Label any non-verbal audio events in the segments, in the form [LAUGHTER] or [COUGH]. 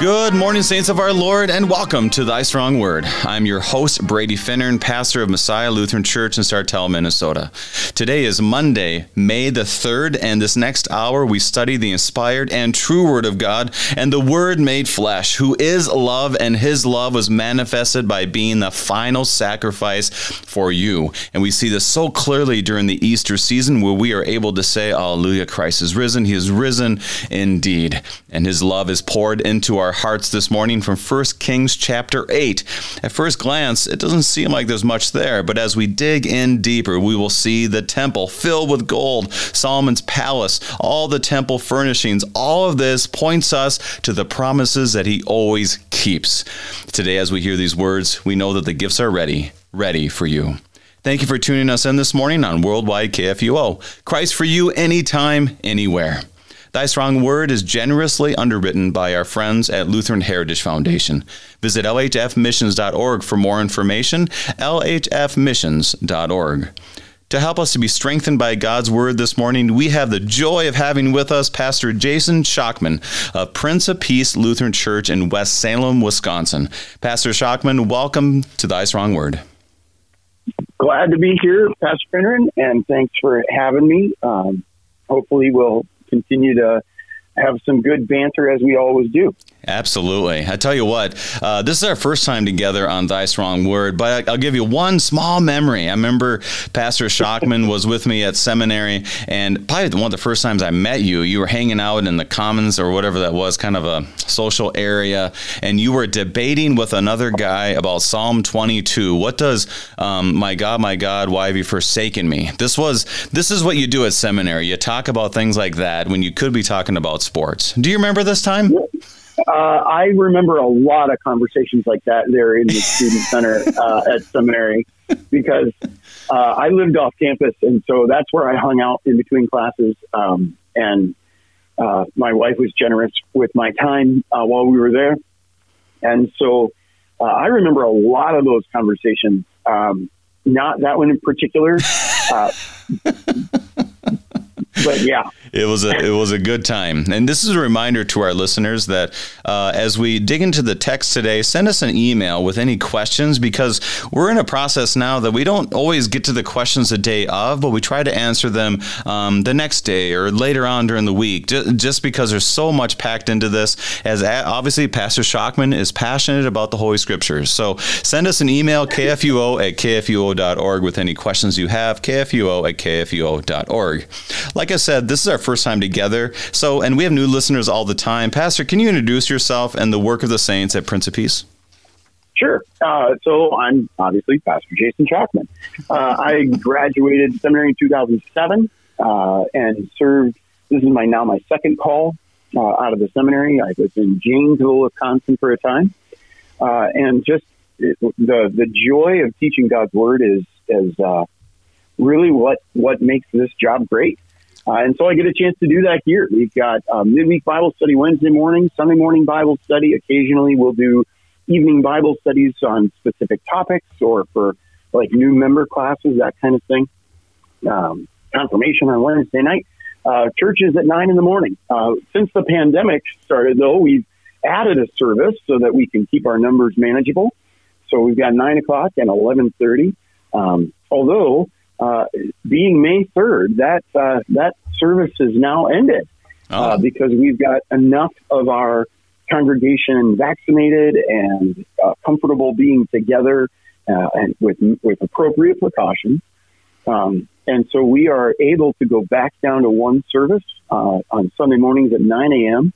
Good morning, saints of our Lord, and welcome to Thy Strong Word. I'm your host, Brady Finnern, pastor of Messiah Lutheran Church in Sartell, Minnesota. Today is Monday, May the 3rd, and this next hour we study the inspired and true Word of God and the Word made flesh, who is love, and His love was manifested by being the final sacrifice for you. And we see this so clearly during the Easter season where we are able to say, Alleluia, Christ is risen. He is risen indeed, and His love is poured into our our hearts this morning from 1 Kings chapter 8. At first glance, it doesn't seem like there's much there, but as we dig in deeper, we will see the temple filled with gold, Solomon's palace, all the temple furnishings. All of this points us to the promises that he always keeps. Today, as we hear these words, we know that the gifts are ready, ready for you. Thank you for tuning us in this morning on Worldwide KFUO. Christ for you anytime, anywhere. Thy Strong Word is generously underwritten by our friends at Lutheran Heritage Foundation. Visit lhfmissions.org for more information, lhfmissions.org. To help us to be strengthened by God's Word this morning, we have the joy of having with us Pastor Jason Shockman of Prince of Peace Lutheran Church in West Salem, Wisconsin. Pastor Shockman, welcome to Thy Strong Word. Glad to be here, Pastor Finnern, and thanks for having me. Um, hopefully, we'll continue to have some good banter as we always do. Absolutely. I tell you what, uh, this is our first time together on Thy Strong Word, but I'll give you one small memory. I remember Pastor Shockman was with me at seminary, and probably one of the first times I met you, you were hanging out in the commons or whatever that was, kind of a social area, and you were debating with another guy about Psalm 22. What does, um, my God, my God, why have you forsaken me? This was, this is what you do at seminary. You talk about things like that when you could be talking about sports. Do you remember this time? Yeah. Uh, I remember a lot of conversations like that there in the student center [LAUGHS] uh, at seminary because uh, I lived off campus, and so that's where I hung out in between classes. Um, and uh, my wife was generous with my time uh, while we were there, and so uh, I remember a lot of those conversations. Um, not that one in particular. [LAUGHS] [LAUGHS] but yeah, it was a it was a good time. And this is a reminder to our listeners that uh, as we dig into the text today, send us an email with any questions because we're in a process now that we don't always get to the questions the day of, but we try to answer them um, the next day or later on during the week. Just because there's so much packed into this, as obviously Pastor Shockman is passionate about the Holy Scriptures. So send us an email kfuo at kfuo.org with any questions you have. kfuo at kfuo.org. Like I said, this is our first time together. So, and we have new listeners all the time. Pastor, can you introduce yourself and the work of the saints at Prince of Peace? Sure. Uh, so I'm obviously Pastor Jason Shockman. Uh, I graduated seminary in 2007 uh, and served. This is my now my second call uh, out of the seminary. I was in Janesville, Wisconsin for a time, uh, and just it, the the joy of teaching God's word is is uh, really what what makes this job great. Uh, and so I get a chance to do that here. We've got uh, midweek Bible study Wednesday morning, Sunday morning Bible study. Occasionally we'll do evening Bible studies on specific topics or for like new member classes, that kind of thing. Um, confirmation on Wednesday night. Uh, churches at nine in the morning. Uh, since the pandemic started, though, we've added a service so that we can keep our numbers manageable. So we've got nine o'clock and eleven thirty. Um, although uh, being May 3rd, that, uh, that service is now ended oh. uh, because we've got enough of our congregation vaccinated and uh, comfortable being together uh, and with, with appropriate precautions. Um, and so we are able to go back down to one service uh, on Sunday mornings at 9 a.m.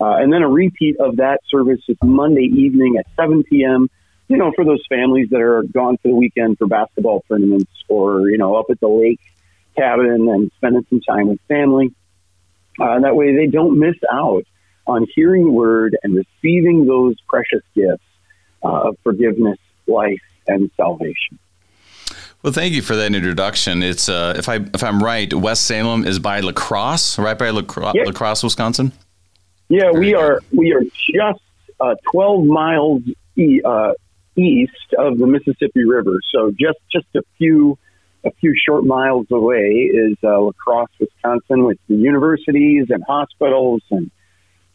and then a repeat of that service is Monday evening at 7 p.m you know, for those families that are gone for the weekend for basketball tournaments or, you know, up at the lake cabin and spending some time with family. Uh, that way they don't miss out on hearing the word and receiving those precious gifts uh, of forgiveness, life, and salvation. Well, thank you for that introduction. It's uh, if I if I'm right, West Salem is by La Crosse, right by La Crosse, Cro- La Wisconsin. Yeah, we are we are just uh, 12 miles e- uh, east of the Mississippi River. So just just a few a few short miles away is uh, La Crosse, Wisconsin, with the universities and hospitals and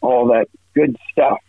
all that good stuff.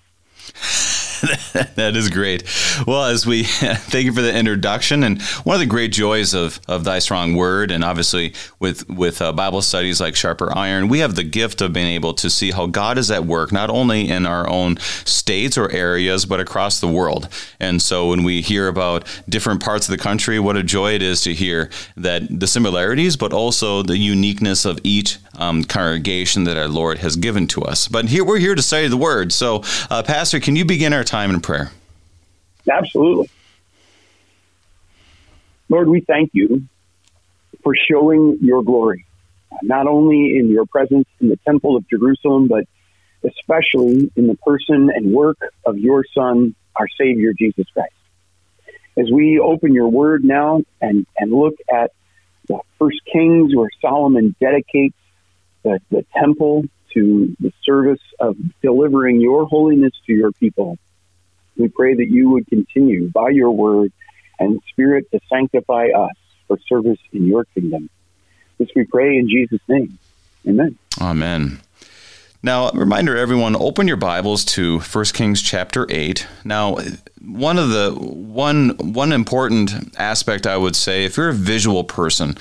[LAUGHS] that is great. Well, as we [LAUGHS] thank you for the introduction, and one of the great joys of, of Thy Strong Word, and obviously with with uh, Bible studies like Sharper Iron, we have the gift of being able to see how God is at work, not only in our own states or areas, but across the world. And so, when we hear about different parts of the country, what a joy it is to hear that the similarities, but also the uniqueness of each um, congregation that our Lord has given to us. But here we're here to study the Word. So, uh, Pastor, can you begin our time in prayer? Absolutely. Lord, we thank you for showing your glory, not only in your presence in the Temple of Jerusalem, but especially in the person and work of your Son, our Savior, Jesus Christ. As we open your word now and, and look at the First Kings, where Solomon dedicates the, the temple to the service of delivering your holiness to your people, we pray that you would continue by your word and spirit to sanctify us for service in your kingdom. This we pray in Jesus' name. Amen. Amen. Now, reminder everyone, open your Bibles to 1 Kings chapter 8. Now, one of the one one important aspect I would say, if you're a visual person,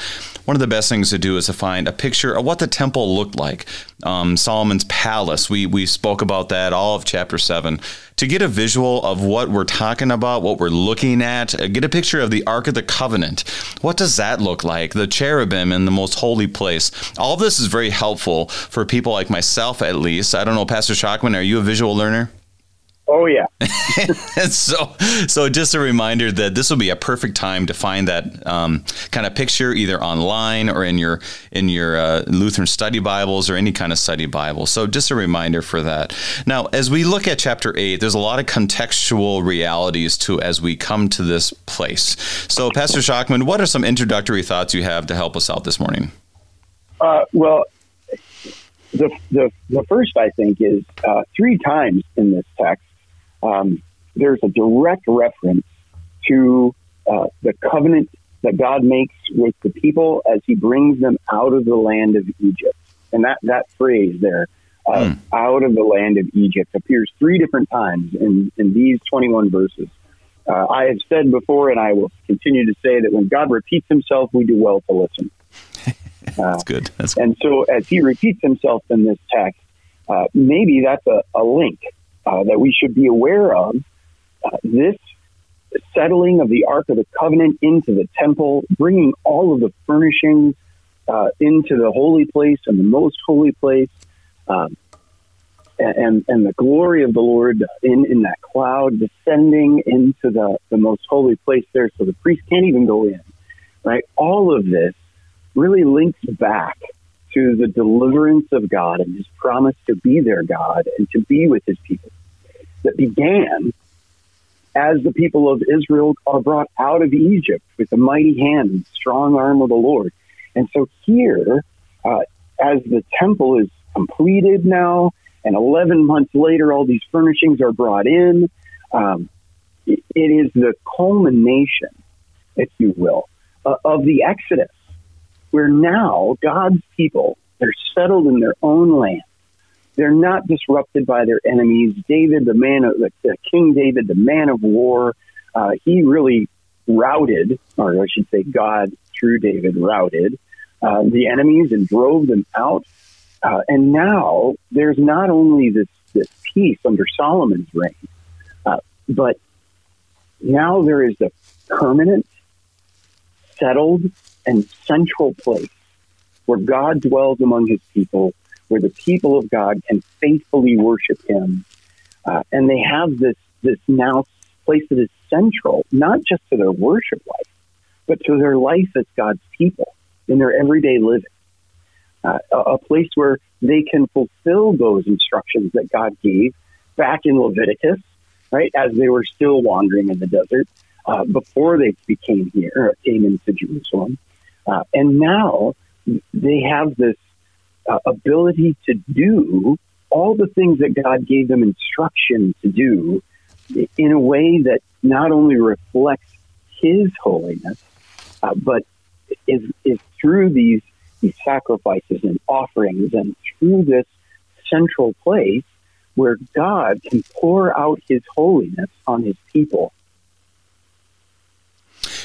one of the best things to do is to find a picture of what the temple looked like. Um, Solomon's palace. We we spoke about that all of chapter seven. To get a visual of what we're talking about, what we're looking at, uh, get a picture of the Ark of the Covenant. What does that look like? The cherubim in the most holy place. All of this is very helpful for people like myself, at least. I don't know, Pastor Shockman, are you a visual learner? Oh yeah. [LAUGHS] so, so just a reminder that this will be a perfect time to find that um, kind of picture either online or in your in your uh, Lutheran study Bibles or any kind of study Bible. So, just a reminder for that. Now, as we look at chapter eight, there's a lot of contextual realities to as we come to this place. So, Pastor Shockman, what are some introductory thoughts you have to help us out this morning? Uh, well, the, the the first I think is uh, three times in this text um, there's a direct reference to uh, the covenant that God makes with the people as He brings them out of the land of Egypt. And that, that phrase there, uh, mm. out of the land of Egypt, appears three different times in, in these 21 verses. Uh, I have said before, and I will continue to say that when God repeats Himself, we do well to listen. [LAUGHS] that's good. That's and so, as He repeats Himself in this text, uh, maybe that's a, a link uh, that we should be aware of. Uh, this settling of the Ark of the Covenant into the temple, bringing all of the furnishings uh, into the holy place and the most holy place, um, and and the glory of the Lord in in that cloud descending into the the most holy place there, so the priest can't even go in. Right, all of this really links back to the deliverance of God and his promise to be their God and to be with his people that began as the people of Israel are brought out of Egypt with the mighty hand and strong arm of the Lord. And so here, uh, as the temple is completed now, and 11 months later, all these furnishings are brought in, um, it, is the culmination, if you will, uh, of the Exodus where now God's people, they're settled in their own land. They're not disrupted by their enemies. David, the man of the, King David, the man of war, uh, he really routed, or I should say, God through David routed uh, the enemies and drove them out. Uh, and now there's not only this this peace under Solomon's reign, uh, but now there is a permanent, settled, and central place where God dwells among his people, where the people of God can faithfully worship him. Uh, and they have this, this now place that is central, not just to their worship life, but to their life as God's people in their everyday living. Uh, a, a place where they can fulfill those instructions that God gave back in Leviticus, right, as they were still wandering in the desert uh, before they became here, came into Jerusalem. Uh, and now they have this uh, ability to do all the things that God gave them instruction to do in a way that not only reflects His holiness, uh, but is, is through these, these sacrifices and offerings and through this central place where God can pour out his holiness on his people.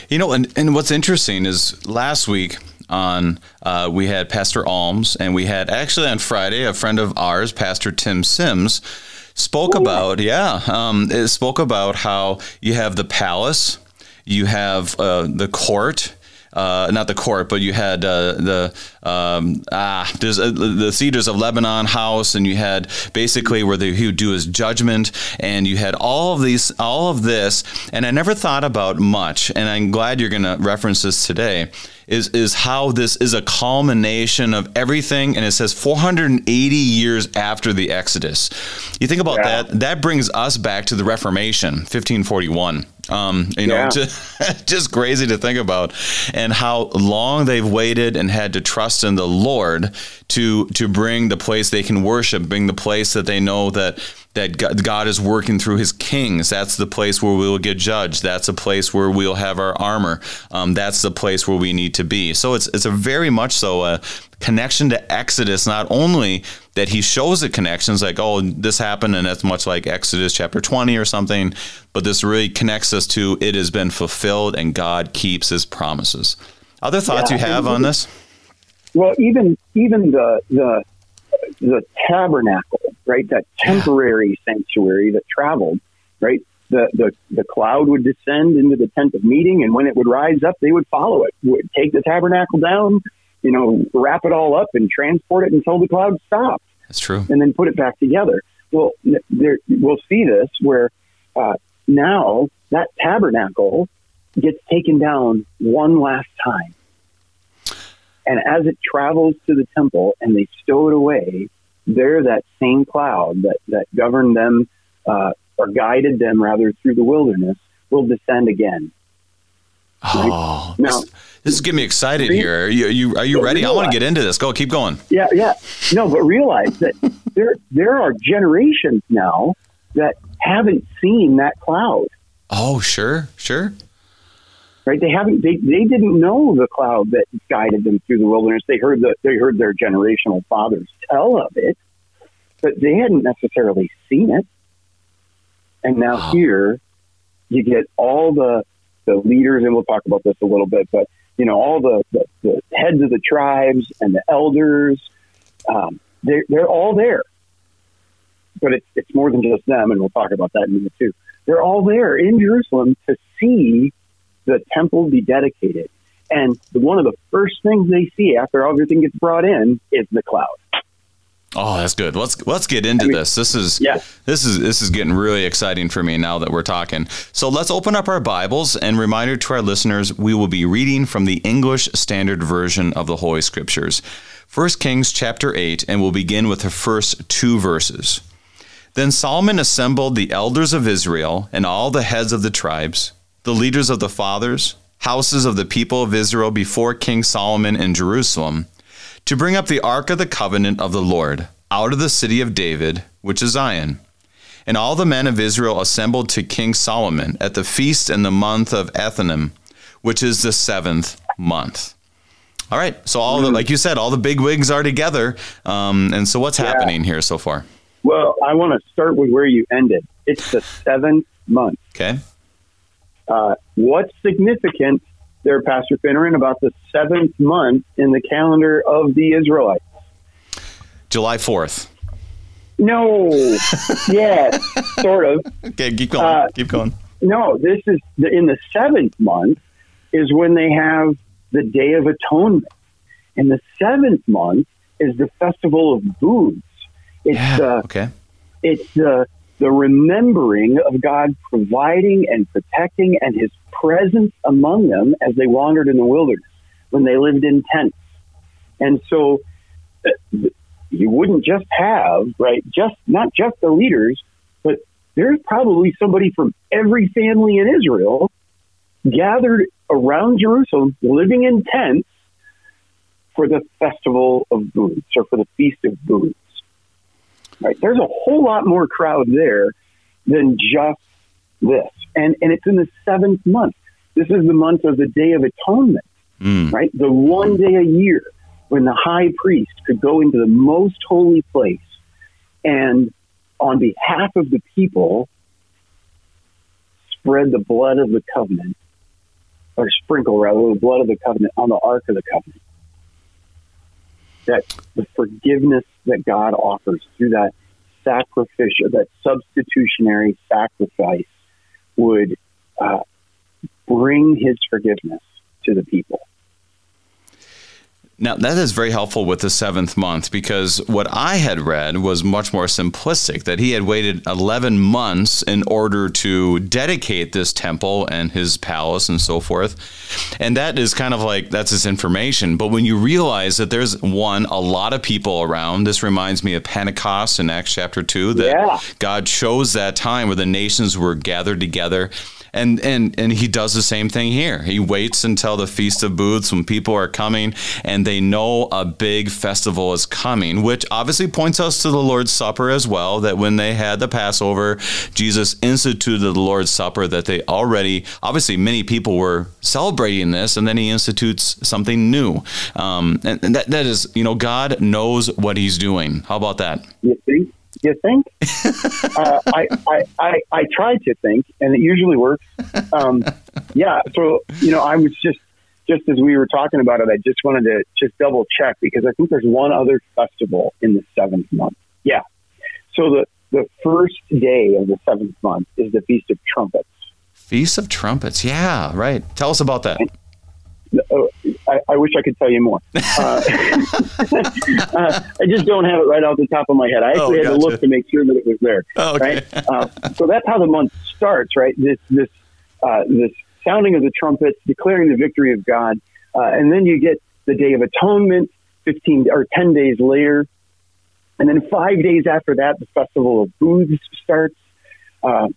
You know, and, and what's interesting is last week on uh, we had Pastor Alms, and we had actually on Friday a friend of ours, Pastor Tim Sims, spoke Ooh. about yeah, um, spoke about how you have the palace, you have uh, the court, uh, not the court, but you had uh, the um, ah, uh, the Cedars of Lebanon house, and you had basically where the, he would do his judgment, and you had all of these, all of this, and I never thought about much, and I'm glad you're going to reference this today is is how this is a culmination of everything and it says 480 years after the exodus you think about yeah. that that brings us back to the reformation 1541 um, you yeah. know [LAUGHS] just, just crazy to think about and how long they've waited and had to trust in the lord to to bring the place they can worship bring the place that they know that that God is working through his kings. That's the place where we will get judged. That's a place where we'll have our armor. Um, that's the place where we need to be. So it's, it's a very much so a connection to Exodus, not only that he shows the connections like, oh, this happened and that's much like Exodus chapter 20 or something, but this really connects us to it has been fulfilled and God keeps his promises. Other thoughts yeah, you have on this? Well, even even the the the tabernacle, right? That temporary sanctuary that traveled, right? The, the, the cloud would descend into the tent of meeting, and when it would rise up, they would follow it, would take the tabernacle down, you know, wrap it all up and transport it until the cloud stopped. That's true. And then put it back together. Well, there, we'll see this where uh, now that tabernacle gets taken down one last time. And as it travels to the temple and they stow it away, there that same cloud that, that governed them uh, or guided them rather through the wilderness will descend again. Oh, now, this, this is getting me excited here. Are you, are you, are you ready? Realize, I want to get into this. Go, keep going. Yeah, yeah. No, but realize that there there are generations now that haven't seen that cloud. Oh, sure, sure right? They haven't, they, they didn't know the cloud that guided them through the wilderness. They heard the, they heard their generational fathers tell of it, but they hadn't necessarily seen it. And now wow. here you get all the, the leaders, and we'll talk about this a little bit, but you know, all the, the, the heads of the tribes and the elders, um, they're, they're all there. But it's, it's more than just them, and we'll talk about that in a minute too. They're all there in Jerusalem to see the temple be dedicated. And one of the first things they see after everything gets brought in is the cloud. Oh, that's good. Let's let's get into I mean, this. This is yeah. this is this is getting really exciting for me now that we're talking. So let's open up our Bibles and reminder to our listeners, we will be reading from the English Standard Version of the Holy Scriptures. 1 Kings chapter 8 and we'll begin with the first 2 verses. Then Solomon assembled the elders of Israel and all the heads of the tribes the leaders of the fathers, houses of the people of Israel before King Solomon in Jerusalem, to bring up the ark of the covenant of the Lord out of the city of David, which is Zion. And all the men of Israel assembled to King Solomon at the feast in the month of Ethanim, which is the seventh month. All right, so all the, like you said, all the big wigs are together. Um, and so what's yeah. happening here so far? Well, I want to start with where you ended. It's the seventh month. Okay. Uh, what's significant there, Pastor Finnern, about the seventh month in the calendar of the Israelites? July 4th. No. [LAUGHS] yes, sort of. Okay, keep going. Uh, keep going. No, this is the, in the seventh month is when they have the Day of Atonement. And the seventh month is the Festival of Booths. It's yeah, uh, okay. It's the the remembering of God providing and protecting and his presence among them as they wandered in the wilderness when they lived in tents. And so uh, you wouldn't just have, right, just not just the leaders, but there's probably somebody from every family in Israel gathered around Jerusalem living in tents for the festival of booths or for the feast of booths. Right? There's a whole lot more crowd there than just this. And, and it's in the seventh month. This is the month of the Day of Atonement, mm. right? The one day a year when the high priest could go into the most holy place and on behalf of the people, spread the blood of the covenant, or sprinkle rather the blood of the covenant on the ark of the covenant. That the forgiveness that God offers through that sacrificial, that substitutionary sacrifice would uh, bring his forgiveness to the people. Now, that is very helpful with the seventh month because what I had read was much more simplistic that he had waited 11 months in order to dedicate this temple and his palace and so forth. And that is kind of like that's his information. But when you realize that there's one, a lot of people around, this reminds me of Pentecost in Acts chapter 2, that yeah. God chose that time where the nations were gathered together and and and he does the same thing here. He waits until the feast of booths when people are coming and they know a big festival is coming, which obviously points us to the Lord's Supper as well. That when they had the Passover, Jesus instituted the Lord's Supper. That they already obviously many people were celebrating this, and then he institutes something new. Um, and, and that that is you know God knows what He's doing. How about that? Think? You think? [LAUGHS] uh, I, I, I, I tried to think, and it usually works. Um, yeah. So, you know, I was just, just as we were talking about it, I just wanted to just double check because I think there's one other festival in the seventh month. Yeah. So the, the first day of the seventh month is the Feast of Trumpets. Feast of Trumpets. Yeah, right. Tell us about that. And, I, I, wish I could tell you more. [LAUGHS] Uh, [LAUGHS] uh, I just don't have it right off the top of my head. I actually oh, gotcha. had to look to make sure that it was there. Oh, okay. Right? Uh, so that's how the month starts, right? This this uh, this sounding of the trumpets, declaring the victory of God, uh, and then you get the Day of Atonement, fifteen or ten days later, and then five days after that, the Festival of Booths starts, uh,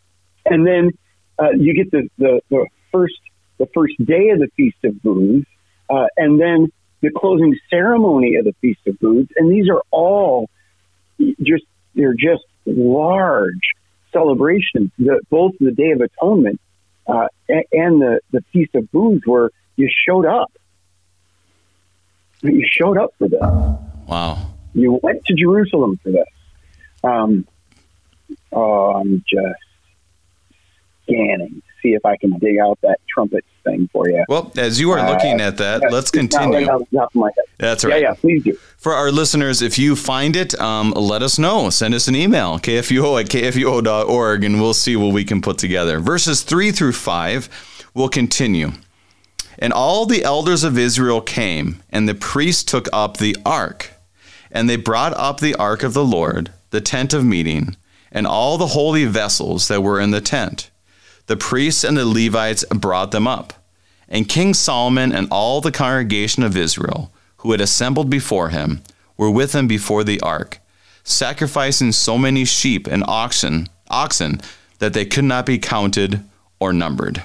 and then you get the, the, the first the first day of the Feast of Booths, uh, and then the closing ceremony of the Feast of Booths. And these are all just, they're just large celebrations. The, both the Day of Atonement uh, and the, the Feast of Booths where you showed up. You showed up for this. Wow. You went to Jerusalem for this. Um, oh, I'm just scanning to see if I can dig out that trumpet thing for you. Well, as you are uh, looking uh, at that, let's continue. Right That's right. Yeah, yeah, please do. For our listeners, if you find it, um, let us know. Send us an email, kfuo at kfuo.org, and we'll see what we can put together. Verses 3 through 5 will continue. And all the elders of Israel came, and the priests took up the ark. And they brought up the ark of the Lord, the tent of meeting, and all the holy vessels that were in the tent the priests and the Levites brought them up. And King Solomon and all the congregation of Israel, who had assembled before him, were with him before the ark, sacrificing so many sheep and oxen, oxen that they could not be counted or numbered.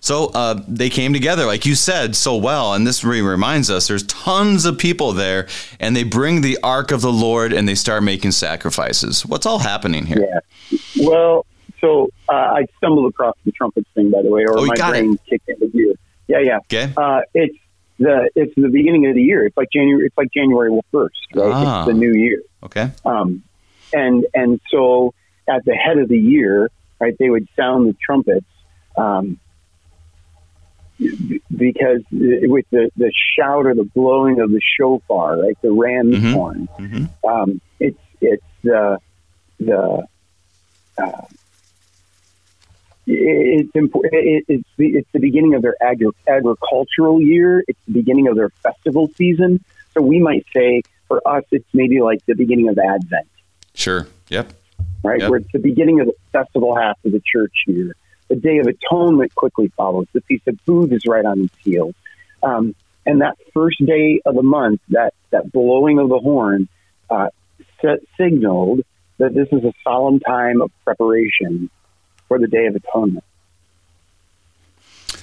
So uh, they came together, like you said so well, and this really reminds us there's tons of people there, and they bring the ark of the Lord and they start making sacrifices. What's all happening here? Yeah. Well, so uh, I stumbled across the trumpets thing, by the way, or oh, my brain it. kicked into gear. Yeah, yeah. Okay. Uh, it's the it's the beginning of the year. It's like January. It's like January first, right? Ah. It's the new year. Okay. Um, and and so at the head of the year, right, they would sound the trumpets. Um, because with the, the shout or the blowing of the shofar, right, the ram's mm-hmm. horn, mm-hmm. Um, it's it's the the uh, it's important. It's the, it's the beginning of their agri- agricultural year. It's the beginning of their festival season. So we might say for us, it's maybe like the beginning of Advent. Sure. Yep. Right. Yep. Where it's the beginning of the festival half of the church year. The Day of Atonement quickly follows. The Feast of Booths is right on its heels. Um, and that first day of the month, that, that blowing of the horn, uh, set, signaled that this is a solemn time of preparation for the Day of Atonement.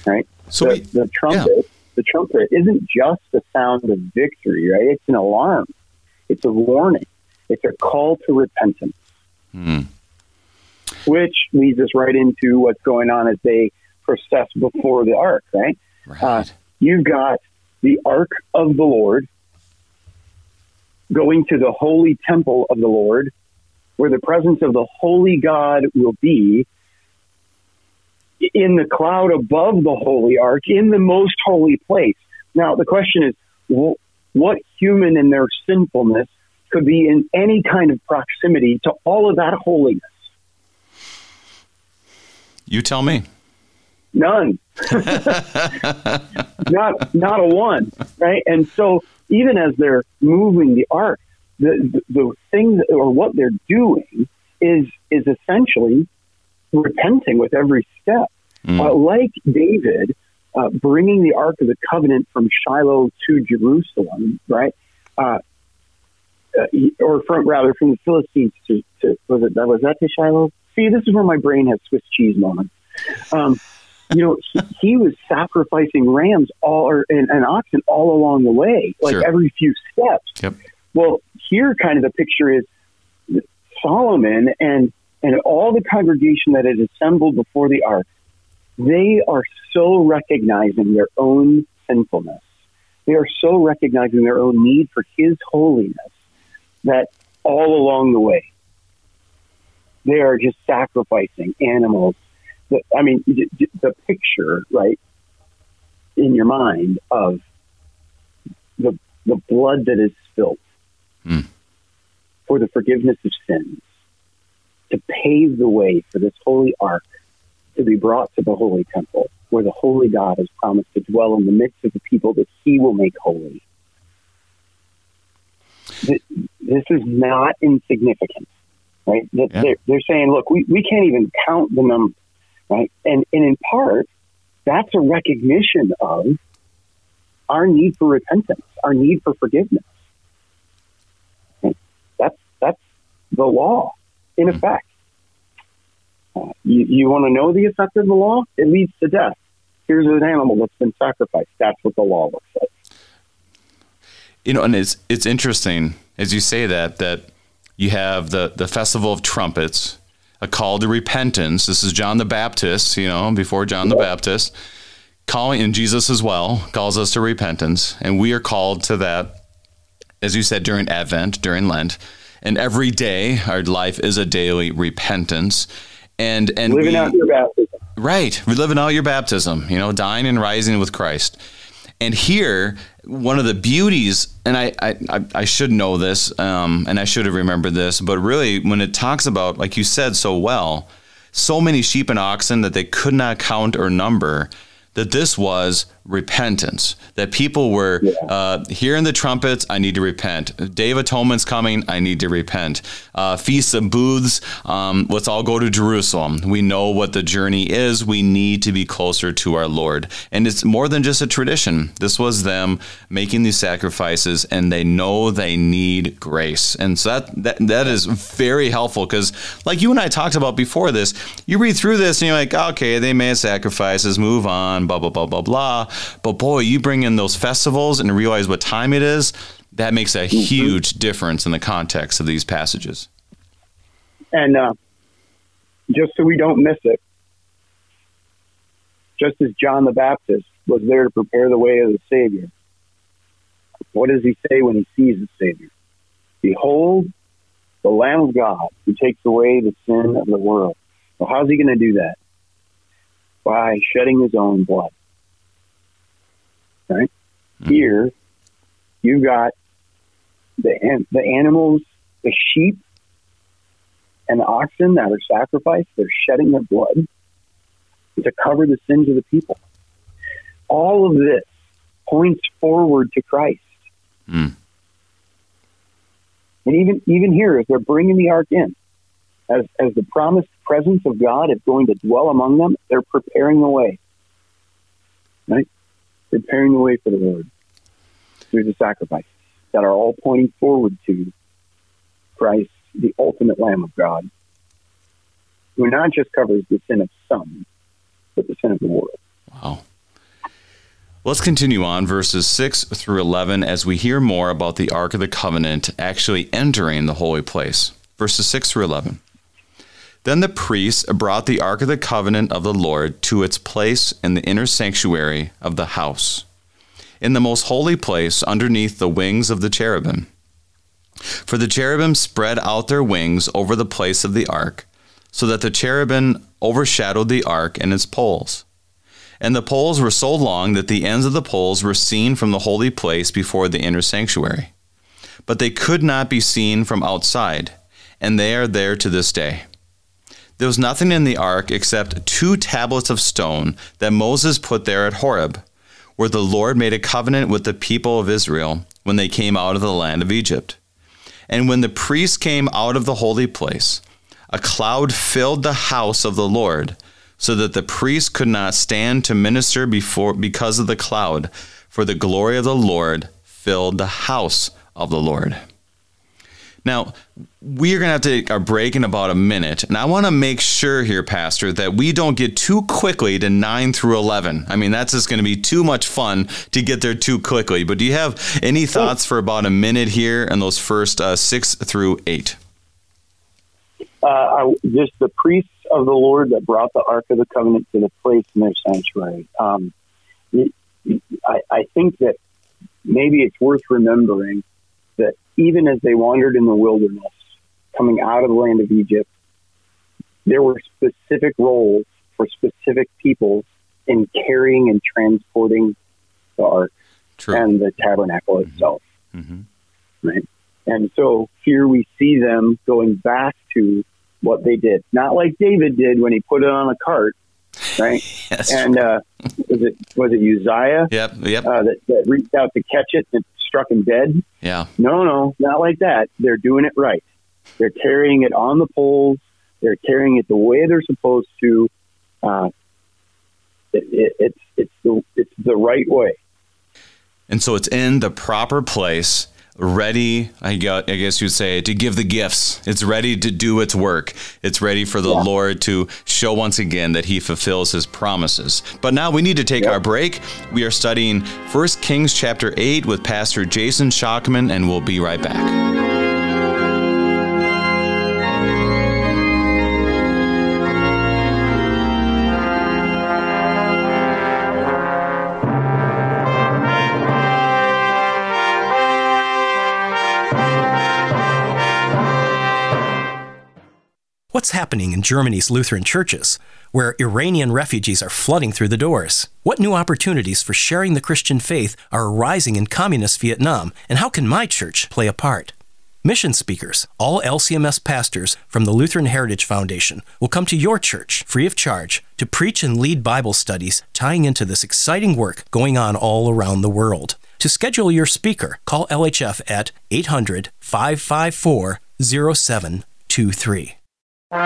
Right? So the, we, the trumpet, yeah. the trumpet isn't just a sound of victory, right? It's an alarm. It's a warning. It's a call to repentance. Hmm. Which leads us right into what's going on as they process before the ark, right? right. Uh, you've got the ark of the Lord going to the holy temple of the Lord where the presence of the holy God will be in the cloud above the holy ark in the most holy place. Now, the question is what human in their sinfulness could be in any kind of proximity to all of that holiness? You tell me. None. [LAUGHS] not not a one, right? And so even as they're moving the ark, the the, the thing that, or what they're doing is is essentially repenting with every step. Mm. Uh, like David, uh, bringing the Ark of the Covenant from Shiloh to Jerusalem, right? Uh, uh or from rather from the Philistines to, to was it that was that to Shiloh? See, this is where my brain has Swiss cheese moments. Um, you know, he, he, was sacrificing rams all or and, and, oxen all along the way, like sure. every few steps. Yep. Well, here, kind of the picture is Solomon and and all the congregation that had assembled before the ark they are so recognizing their own sinfulness. They are so recognizing their own need for His holiness that all along the way, they are just sacrificing animals. I mean, the picture, right, in your mind of the, the blood that is spilt mm. for the forgiveness of sins to pave the way for this holy ark to be brought to the holy temple, where the holy God has promised to dwell in the midst of the people that he will make holy. This is not insignificant, right? Yeah. They're, they're saying, look, we, we can't even count the number, right? And, and in part, that's a recognition of our need for repentance, our need for forgiveness. That's, that's the law in hmm. effect. You, you want to know the effect of the law? It leads to death. Here's an animal that's been sacrificed. That's what the law looks like. You know, and it's it's interesting as you say that that you have the the festival of trumpets, a call to repentance. This is John the Baptist, you know, before John the Baptist, calling and Jesus as well calls us to repentance, and we are called to that, as you said during Advent, during Lent, and every day our life is a daily repentance and and living we, out your baptism. Right, we're living out your baptism. You know, dying and rising with Christ. And here, one of the beauties, and I I, I should know this, um, and I should have remembered this, but really, when it talks about, like you said so well, so many sheep and oxen that they could not count or number, that this was repentance. That people were yeah. uh, hearing the trumpets, I need to repent. Day of Atonement's coming, I need to repent. Uh, Feast of Booths, um, let's all go to Jerusalem. We know what the journey is. We need to be closer to our Lord. And it's more than just a tradition. This was them making these sacrifices, and they know they need grace. And so that that, that is very helpful because, like you and I talked about before this, you read through this and you're like, okay, they made sacrifices, move on, blah, blah, blah, blah, blah but boy, you bring in those festivals and realize what time it is, that makes a mm-hmm. huge difference in the context of these passages. And uh, just so we don't miss it, just as John the Baptist was there to prepare the way of the Savior, what does he say when he sees the Savior? Behold, the Lamb of God who takes away the sin of the world. Well, how's he going to do that? By shedding his own blood right? Mm-hmm. Here, you've got the the animals, the sheep, and the oxen that are sacrificed. They're shedding their blood to cover the sins of the people. All of this points forward to Christ. Mm. And even even here, as they're bringing the ark in, as as the promised presence of God is going to dwell among them, they're preparing the way. Right? Preparing the way for the Lord through the sacrifices that are all pointing forward to Christ, the ultimate Lamb of God, who not just covers the sin of some, but the sin of the world. Wow. Let's continue on verses 6 through 11 as we hear more about the Ark of the Covenant actually entering the holy place. Verses 6 through 11. Then the priests brought the Ark of the Covenant of the Lord to its place in the inner sanctuary of the house, in the most holy place underneath the wings of the cherubim. For the cherubim spread out their wings over the place of the ark, so that the cherubim overshadowed the ark and its poles. And the poles were so long that the ends of the poles were seen from the holy place before the inner sanctuary. But they could not be seen from outside, and they are there to this day. There was nothing in the ark except two tablets of stone that Moses put there at Horeb, where the Lord made a covenant with the people of Israel when they came out of the land of Egypt. And when the priests came out of the holy place, a cloud filled the house of the Lord, so that the priests could not stand to minister before because of the cloud, for the glory of the Lord filled the house of the Lord. Now, we are going to have to take our break in about a minute. And I want to make sure here, Pastor, that we don't get too quickly to 9 through 11. I mean, that's just going to be too much fun to get there too quickly. But do you have any thoughts for about a minute here in those first uh, 6 through 8? Uh, just the priests of the Lord that brought the Ark of the Covenant to the place in their sanctuary. Um, I, I think that maybe it's worth remembering that even as they wandered in the wilderness, coming out of the land of Egypt, there were specific roles for specific peoples in carrying and transporting the ark True. and the tabernacle mm-hmm. itself. Mm-hmm. Right. And so here we see them going back to what they did, not like David did when he put it on a cart, right? [LAUGHS] yes. And uh, was it was it Uzziah? Yep, yep. Uh, that, that reached out to catch it and struck him dead. Yeah. No, no, not like that. They're doing it right. They're carrying it on the poles. They're carrying it the way they're supposed to. Uh, it, it, it's it's the it's the right way. And so it's in the proper place ready, I guess you'd say, to give the gifts. It's ready to do its work. It's ready for the yeah. Lord to show once again that he fulfills his promises. But now we need to take yeah. our break. We are studying 1 Kings chapter 8 with Pastor Jason Shockman, and we'll be right back. Happening in Germany's Lutheran churches, where Iranian refugees are flooding through the doors? What new opportunities for sharing the Christian faith are arising in communist Vietnam, and how can my church play a part? Mission speakers, all LCMS pastors from the Lutheran Heritage Foundation, will come to your church free of charge to preach and lead Bible studies tying into this exciting work going on all around the world. To schedule your speaker, call LHF at 800 554 0723. And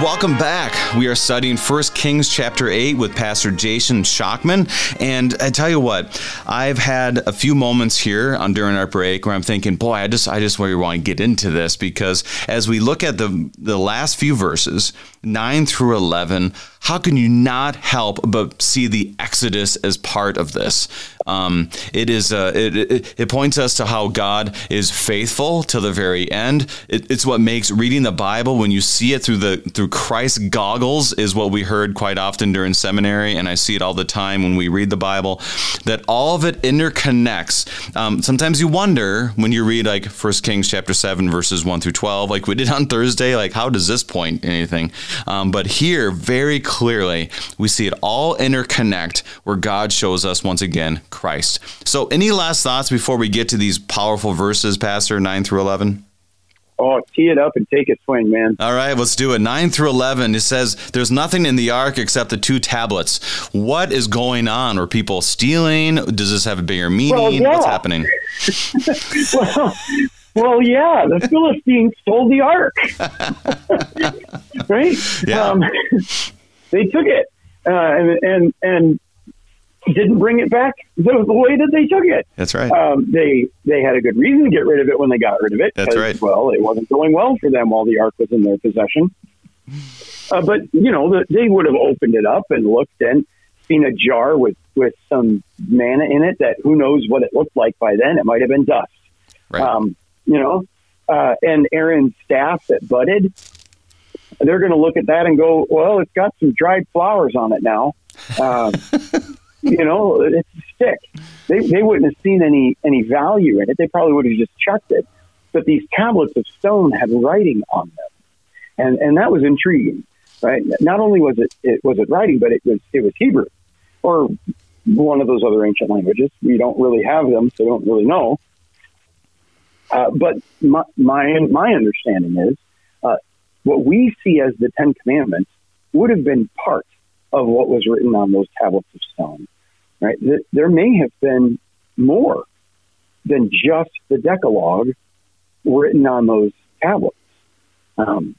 welcome back. We are studying 1 Kings chapter 8 with Pastor Jason Shockman. And I tell you what, I've had a few moments here on, during our break where I'm thinking, boy, I just I just really want to get into this because as we look at the the last few verses, 9 through 11, how can you not help but see the Exodus as part of this? Um, it is uh, it, it, it, points us to how God is faithful to the very end. It, it's what makes reading the Bible when you see it through the through Christ's goggles is what we heard quite often during seminary, and I see it all the time when we read the Bible. That all of it interconnects. Um, sometimes you wonder when you read like First Kings chapter seven verses one through twelve, like we did on Thursday, like how does this point anything? Um, but here, very clearly, we see it all interconnect where God shows us once again Christ. So, any last thoughts before we get to these powerful verses, Pastor, 9 through 11? Oh, tee it up and take a swing, man. All right, let's do it. 9 through 11, it says, There's nothing in the ark except the two tablets. What is going on? Are people stealing? Does this have a bigger meaning? [LAUGHS] Well, yeah. What's happening? well, well, yeah, the Philistines stole the ark. [LAUGHS] right? Yeah. Um, they took it uh, and, and, and didn't bring it back the, the, way that they took it. That's right. Um, they they had a good reason to get rid of it when they got rid of it. That's right. Well, it wasn't going well for them while the ark was in their possession. Uh, but you know, the, they would have opened it up and looked and seen a jar with with some manna in it that who knows what it looked like by then. It might have been dust. Right. Um, you know, uh, and Aaron's staff that budded. They're going to look at that and go, well, it's got some dried flowers on it now. Um, [LAUGHS] you know, it's a stick. They, they wouldn't have seen any, any value in it. They probably would have just chucked it. But these tablets of stone had writing on them. And, and that was intriguing, right? Not only was it, it was it writing, but it was, it was Hebrew or one of those other ancient languages. We don't really have them, so don't really know. Uh, but my, my, my understanding is uh, what we see as the Ten Commandments would have been part of what was written on those tablets of stone. Right? There may have been more than just the Decalogue written on those tablets. Um,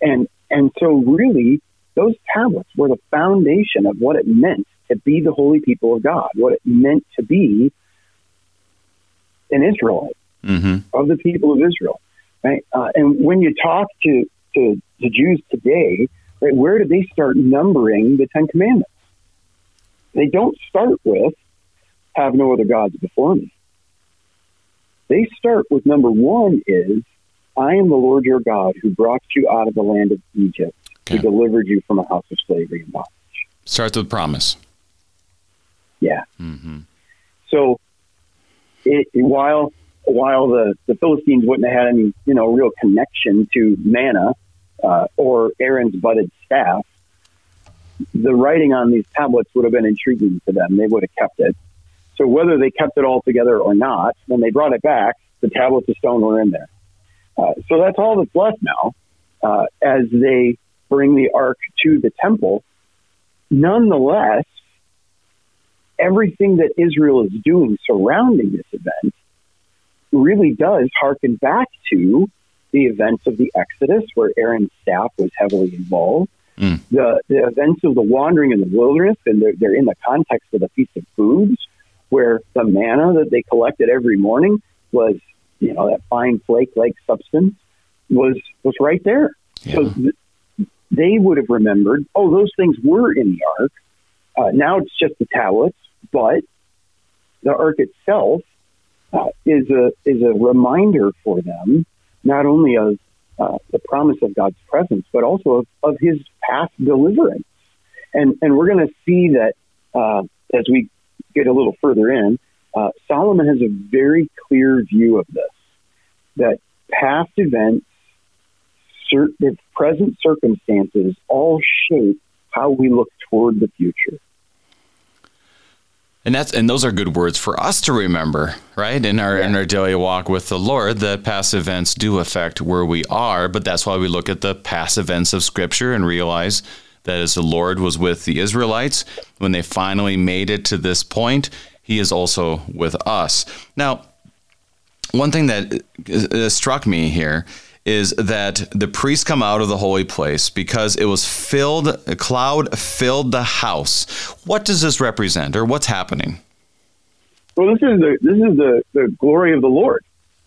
and and so really those tablets were the foundation of what it meant to be the holy people of God, what it meant to be an Israelite mm-hmm. of the people of Israel. Right? Uh, and when you talk to, to the Jews today, right, where do they start numbering the Ten Commandments? They don't start with have no other gods before me. They start with number one is I am the Lord your God who brought you out of the land of Egypt, okay. who delivered you from a house of slavery and bondage. Starts with promise. Yeah. Mm-hmm. So, it, while while the, the Philistines wouldn't have had any, you know, real connection to manna uh, or Aaron's budded staff, the writing on these tablets would have been intriguing to them. They would have kept it. So whether they kept it all together or not, when they brought it back, the tablets of stone were in there. Uh, so that's all that's left now uh, as they bring the ark to the temple. Nonetheless, everything that Israel is doing surrounding this event really does harken back to the events of the Exodus, where Aaron's staff was heavily involved. Mm. The, the events of the wandering in the wilderness, and they're, they're in the context of the Feast of Booths, where the manna that they collected every morning was, you know, that fine flake-like substance was was right there. Yeah. So th- they would have remembered, oh, those things were in the ark. Uh, now it's just the tablets, but the ark itself is a is a reminder for them not only of uh, the promise of God's presence, but also of, of His past deliverance. And and we're going to see that uh, as we get a little further in, uh, Solomon has a very clear view of this that past events, cert- present circumstances, all shape how we look toward the future. And that's and those are good words for us to remember, right? In our yeah. in our daily walk with the Lord, that past events do affect where we are, but that's why we look at the past events of Scripture and realize that as the Lord was with the Israelites when they finally made it to this point, He is also with us. Now, one thing that uh, struck me here is that the priests come out of the holy place because it was filled, a cloud filled the house. What does this represent, or what's happening? Well, this is the this is the, the glory of the Lord,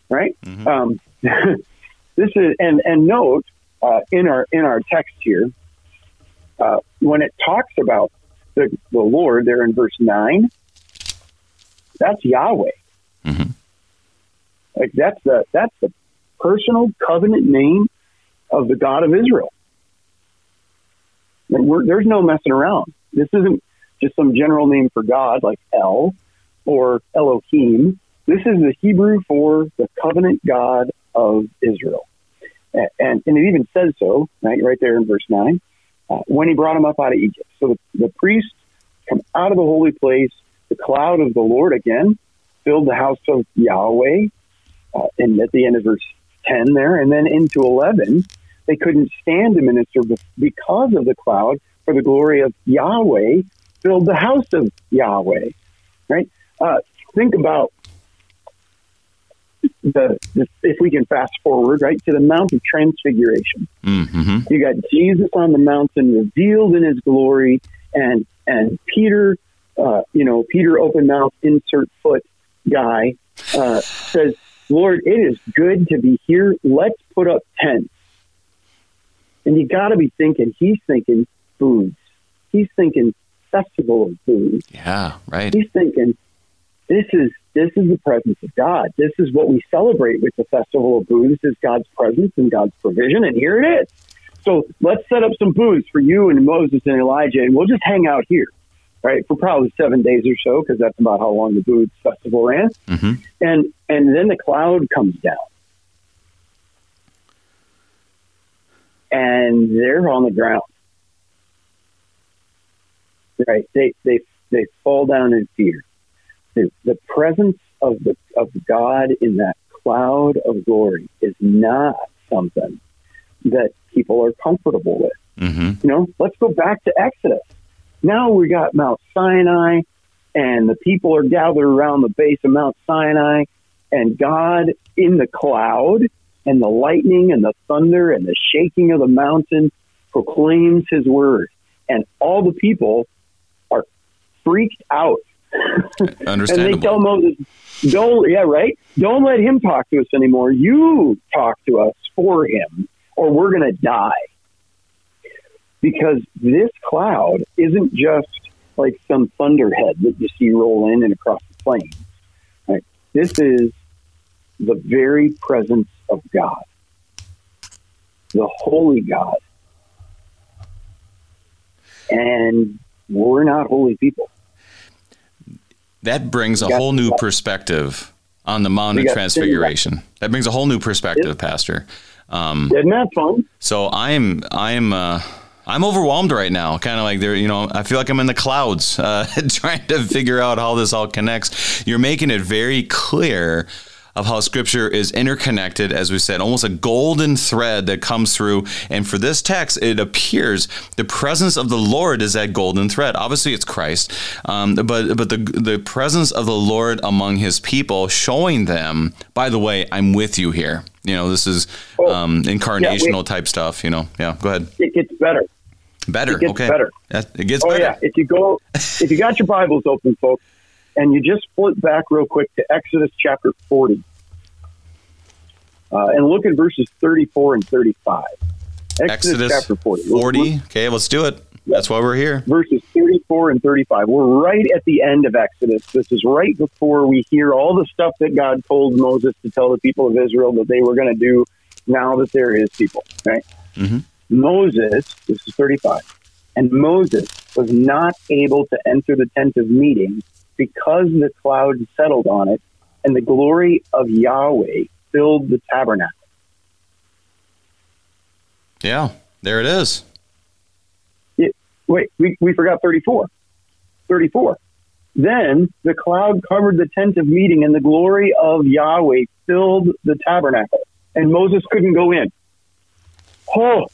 right? Mm-hmm. Um, [LAUGHS] this is and and note uh, in our in our text here uh, when it talks about the, the Lord there in verse nine, that's Yahweh. Mm-hmm. Like that's the that's the personal covenant name of the God of Israel. there's no messing around. This isn't just some general name for God like El or Elohim. This is the Hebrew for the covenant God of Israel. And, and, and it even says so, right, right there in verse 9, uh, when he brought him up out of Egypt. So the, the priests come out of the holy place. The cloud of the Lord again filled the house of Yahweh. Uh, and at the end of verse 10 there, and then into 11, they couldn't stand to minister because of the cloud, for the glory of Yahweh filled the house of Yahweh. Right? Uh, think about the, the, if we can fast forward right to the Mount of Transfiguration. Mm-hmm. You got Jesus on the mountain, revealed in His glory, and and Peter, uh, you know, Peter open mouth insert foot guy uh, says, Lord, it is good to be here. Let's put up tents. And you got to be thinking, he's thinking foods. He's thinking festival of food. Yeah, right. He's thinking, this is this is the presence of God. This is what we celebrate with the festival of food. This is God's presence and God's provision, and here it is. So let's set up some booths for you and Moses and Elijah, and we'll just hang out here, right, for probably seven days or so, because that's about how long the booth festival ran. Mm-hmm. And and then the cloud comes down, and they're on the ground. Right? They they they fall down in fear. The, the presence of the of God in that cloud of glory is not something that people are comfortable with. Mm-hmm. You know, let's go back to Exodus. Now we got Mount Sinai, and the people are gathered around the base of Mount Sinai, and God in the cloud, and the lightning, and the thunder, and the shaking of the mountain proclaims His word, and all the people are freaked out. Understandable. [LAUGHS] and they tell Moses, "Don't, yeah, right. Don't let him talk to us anymore. You talk to us for him." or we're going to die. Because this cloud isn't just like some thunderhead that you see roll in and across the plains. Right? This is the very presence of God, the holy God. And we're not holy people. That brings a whole new perspective on the Mount of Transfiguration. That brings a whole new perspective, Pastor. Um, Isn't that fun? So I'm I'm uh, I'm overwhelmed right now. Kind of like there, you know, I feel like I'm in the clouds, uh, [LAUGHS] trying to figure out how this all connects. You're making it very clear of how scripture is interconnected, as we said, almost a golden thread that comes through. And for this text, it appears the presence of the Lord is that golden thread. Obviously, it's Christ, um, but but the the presence of the Lord among His people, showing them, by the way, I'm with you here. You know, this is oh, um, incarnational yeah, type stuff. You know, yeah. Go ahead. It gets better. Better. It gets okay. Better. It gets oh, better. yeah. If you go, [LAUGHS] if you got your Bibles open, folks, and you just flip back real quick to Exodus chapter 40 uh, and look at verses 34 and 35. Exodus, Exodus chapter 40. 40. Okay, let's do it. That's why we're here. Verses 34 and 35. We're right at the end of Exodus. This is right before we hear all the stuff that God told Moses to tell the people of Israel that they were going to do now that they're his people, right? Mm-hmm. Moses, this is 35, and Moses was not able to enter the tent of meeting because the cloud settled on it and the glory of Yahweh filled the tabernacle. Yeah, there it is. It, wait, we, we forgot 34. 34. Then the cloud covered the tent of meeting, and the glory of Yahweh filled the tabernacle, and Moses couldn't go in. Oh,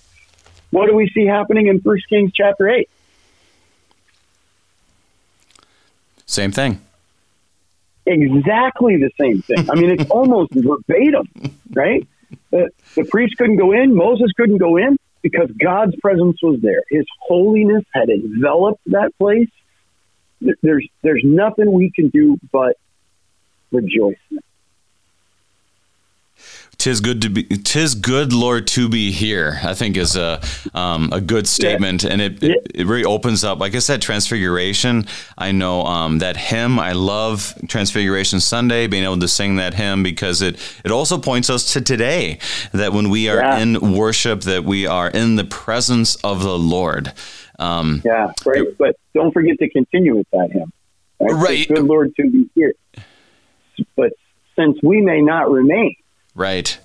what do we see happening in 1 Kings chapter 8? Same thing. Exactly the same thing. I mean, it's [LAUGHS] almost verbatim, right? The, the priest couldn't go in, Moses couldn't go in because God's presence was there. His holiness had enveloped that place. There's there's nothing we can do but rejoice tis good to be tis good lord to be here i think is a um, a good statement. Yeah. and it, it, it really opens up like i said transfiguration. I know um, that hymn i love transfiguration sunday being able to sing that hymn because it it also points us to today that when we are yeah. in worship that we are in the presence of the lord. Um, yeah right. it, but don't forget to continue with that hymn right, right. good lord to be here. But since we may not remain Right.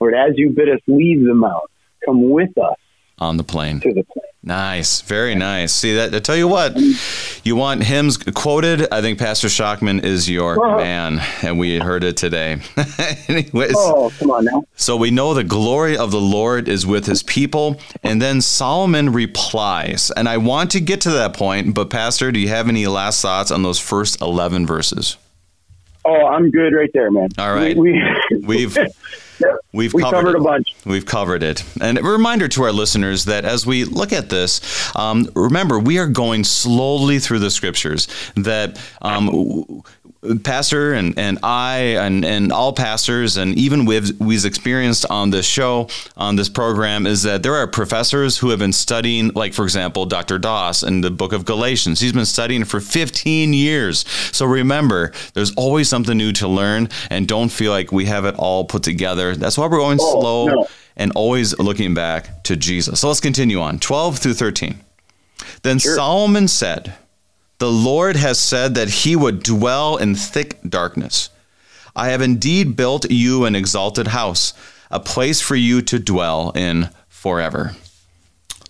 Lord, as you bid us leave the mount, come with us on the plain. To the plain. Nice, very nice. See that? I tell you what, you want hymns quoted. I think Pastor Shockman is your uh-huh. man, and we heard it today. [LAUGHS] Anyways, oh come on now. So we know the glory of the Lord is with His people, and then Solomon replies, and I want to get to that point. But Pastor, do you have any last thoughts on those first eleven verses? Oh, I'm good right there, man. All right. We, have we've [LAUGHS] we've we covered, covered a bunch. We've covered it. And a reminder to our listeners that as we look at this, um, remember we are going slowly through the scriptures. That um, pastor and, and I and, and all pastors and even we've, we've experienced on this show, on this program, is that there are professors who have been studying, like, for example, Dr. Das in the book of Galatians. He's been studying for 15 years. So remember, there's always something new to learn and don't feel like we have it all put together. That's why we're going oh, slow. No and always looking back to Jesus. So let's continue on 12 through 13. Then sure. Solomon said, The Lord has said that he would dwell in thick darkness. I have indeed built you an exalted house, a place for you to dwell in forever.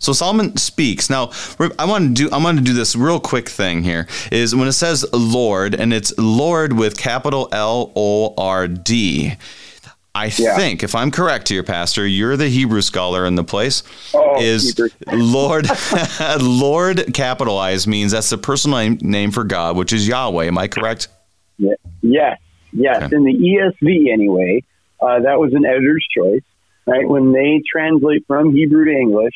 So Solomon speaks. Now, I want to do I want to do this real quick thing here is when it says Lord and it's Lord with capital L O R D. I yeah. think, if I'm correct here, Pastor, you're the Hebrew scholar in the place. Oh, is Lord [LAUGHS] [LAUGHS] Lord capitalized means that's the personal name for God, which is Yahweh. Am I correct? Yeah. Yes, yes. Okay. In the ESV, anyway, uh, that was an editor's choice. Right when they translate from Hebrew to English,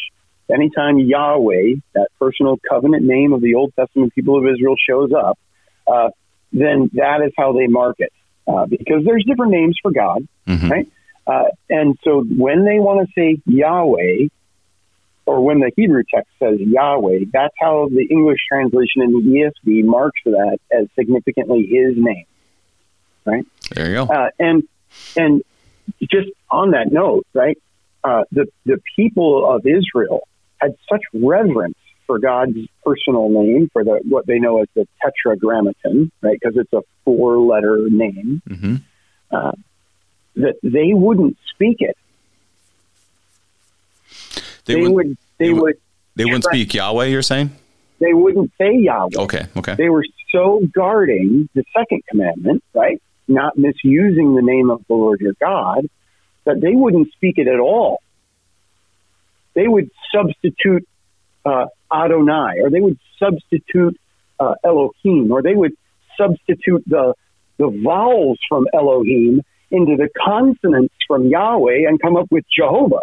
anytime Yahweh, that personal covenant name of the Old Testament people of Israel, shows up, uh, then that is how they mark it uh, because there's different names for God, mm-hmm. right? Uh, and so when they want to say Yahweh, or when the Hebrew text says Yahweh, that's how the English translation in the ESV marks that as significantly His name, right? There you go. Uh, and and just on that note, right? Uh, the the people of Israel had such reverence for God's personal name, for the what they know as the Tetragrammaton, right? Because it's a four-letter name. Mm-hmm. Uh, that they wouldn't speak it. They, they would. They, they would. They wouldn't speak Yahweh. You're saying? They wouldn't say Yahweh. Okay. Okay. They were so guarding the second commandment, right? Not misusing the name of the Lord your God, that they wouldn't speak it at all. They would substitute uh, Adonai, or they would substitute uh, Elohim, or they would substitute the the vowels from Elohim into the consonants from Yahweh and come up with Jehovah.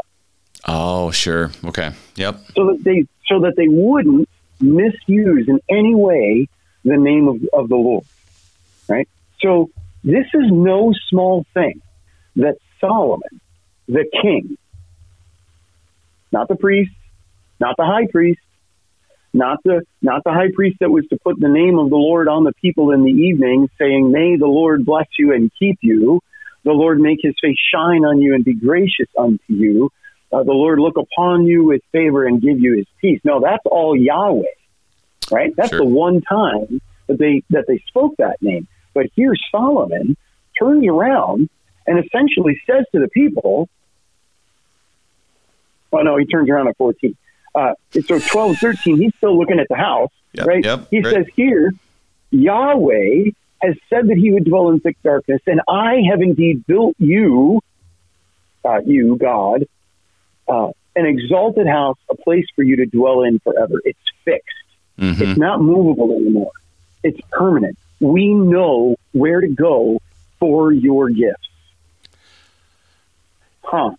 Oh, sure. Okay. Yep. So that they so that they wouldn't misuse in any way the name of, of the Lord. Right? So this is no small thing that Solomon, the king, not the priest, not the high priest, not the not the high priest that was to put the name of the Lord on the people in the evening, saying, "May the Lord bless you and keep you. The Lord make His face shine on you and be gracious unto you. Uh, the Lord look upon you with favor and give you His peace." No, that's all Yahweh, right? That's sure. the one time that they that they spoke that name. But here Solomon turns around and essentially says to the people, "Oh no," he turns around at fourteen. Uh, so 12, 13, he's still looking at the house, yep, right? Yep, he says here, Yahweh has said that he would dwell in thick darkness, and I have indeed built you, uh, you, God, uh, an exalted house, a place for you to dwell in forever. It's fixed. Mm-hmm. It's not movable anymore. It's permanent. We know where to go for your gifts. Huh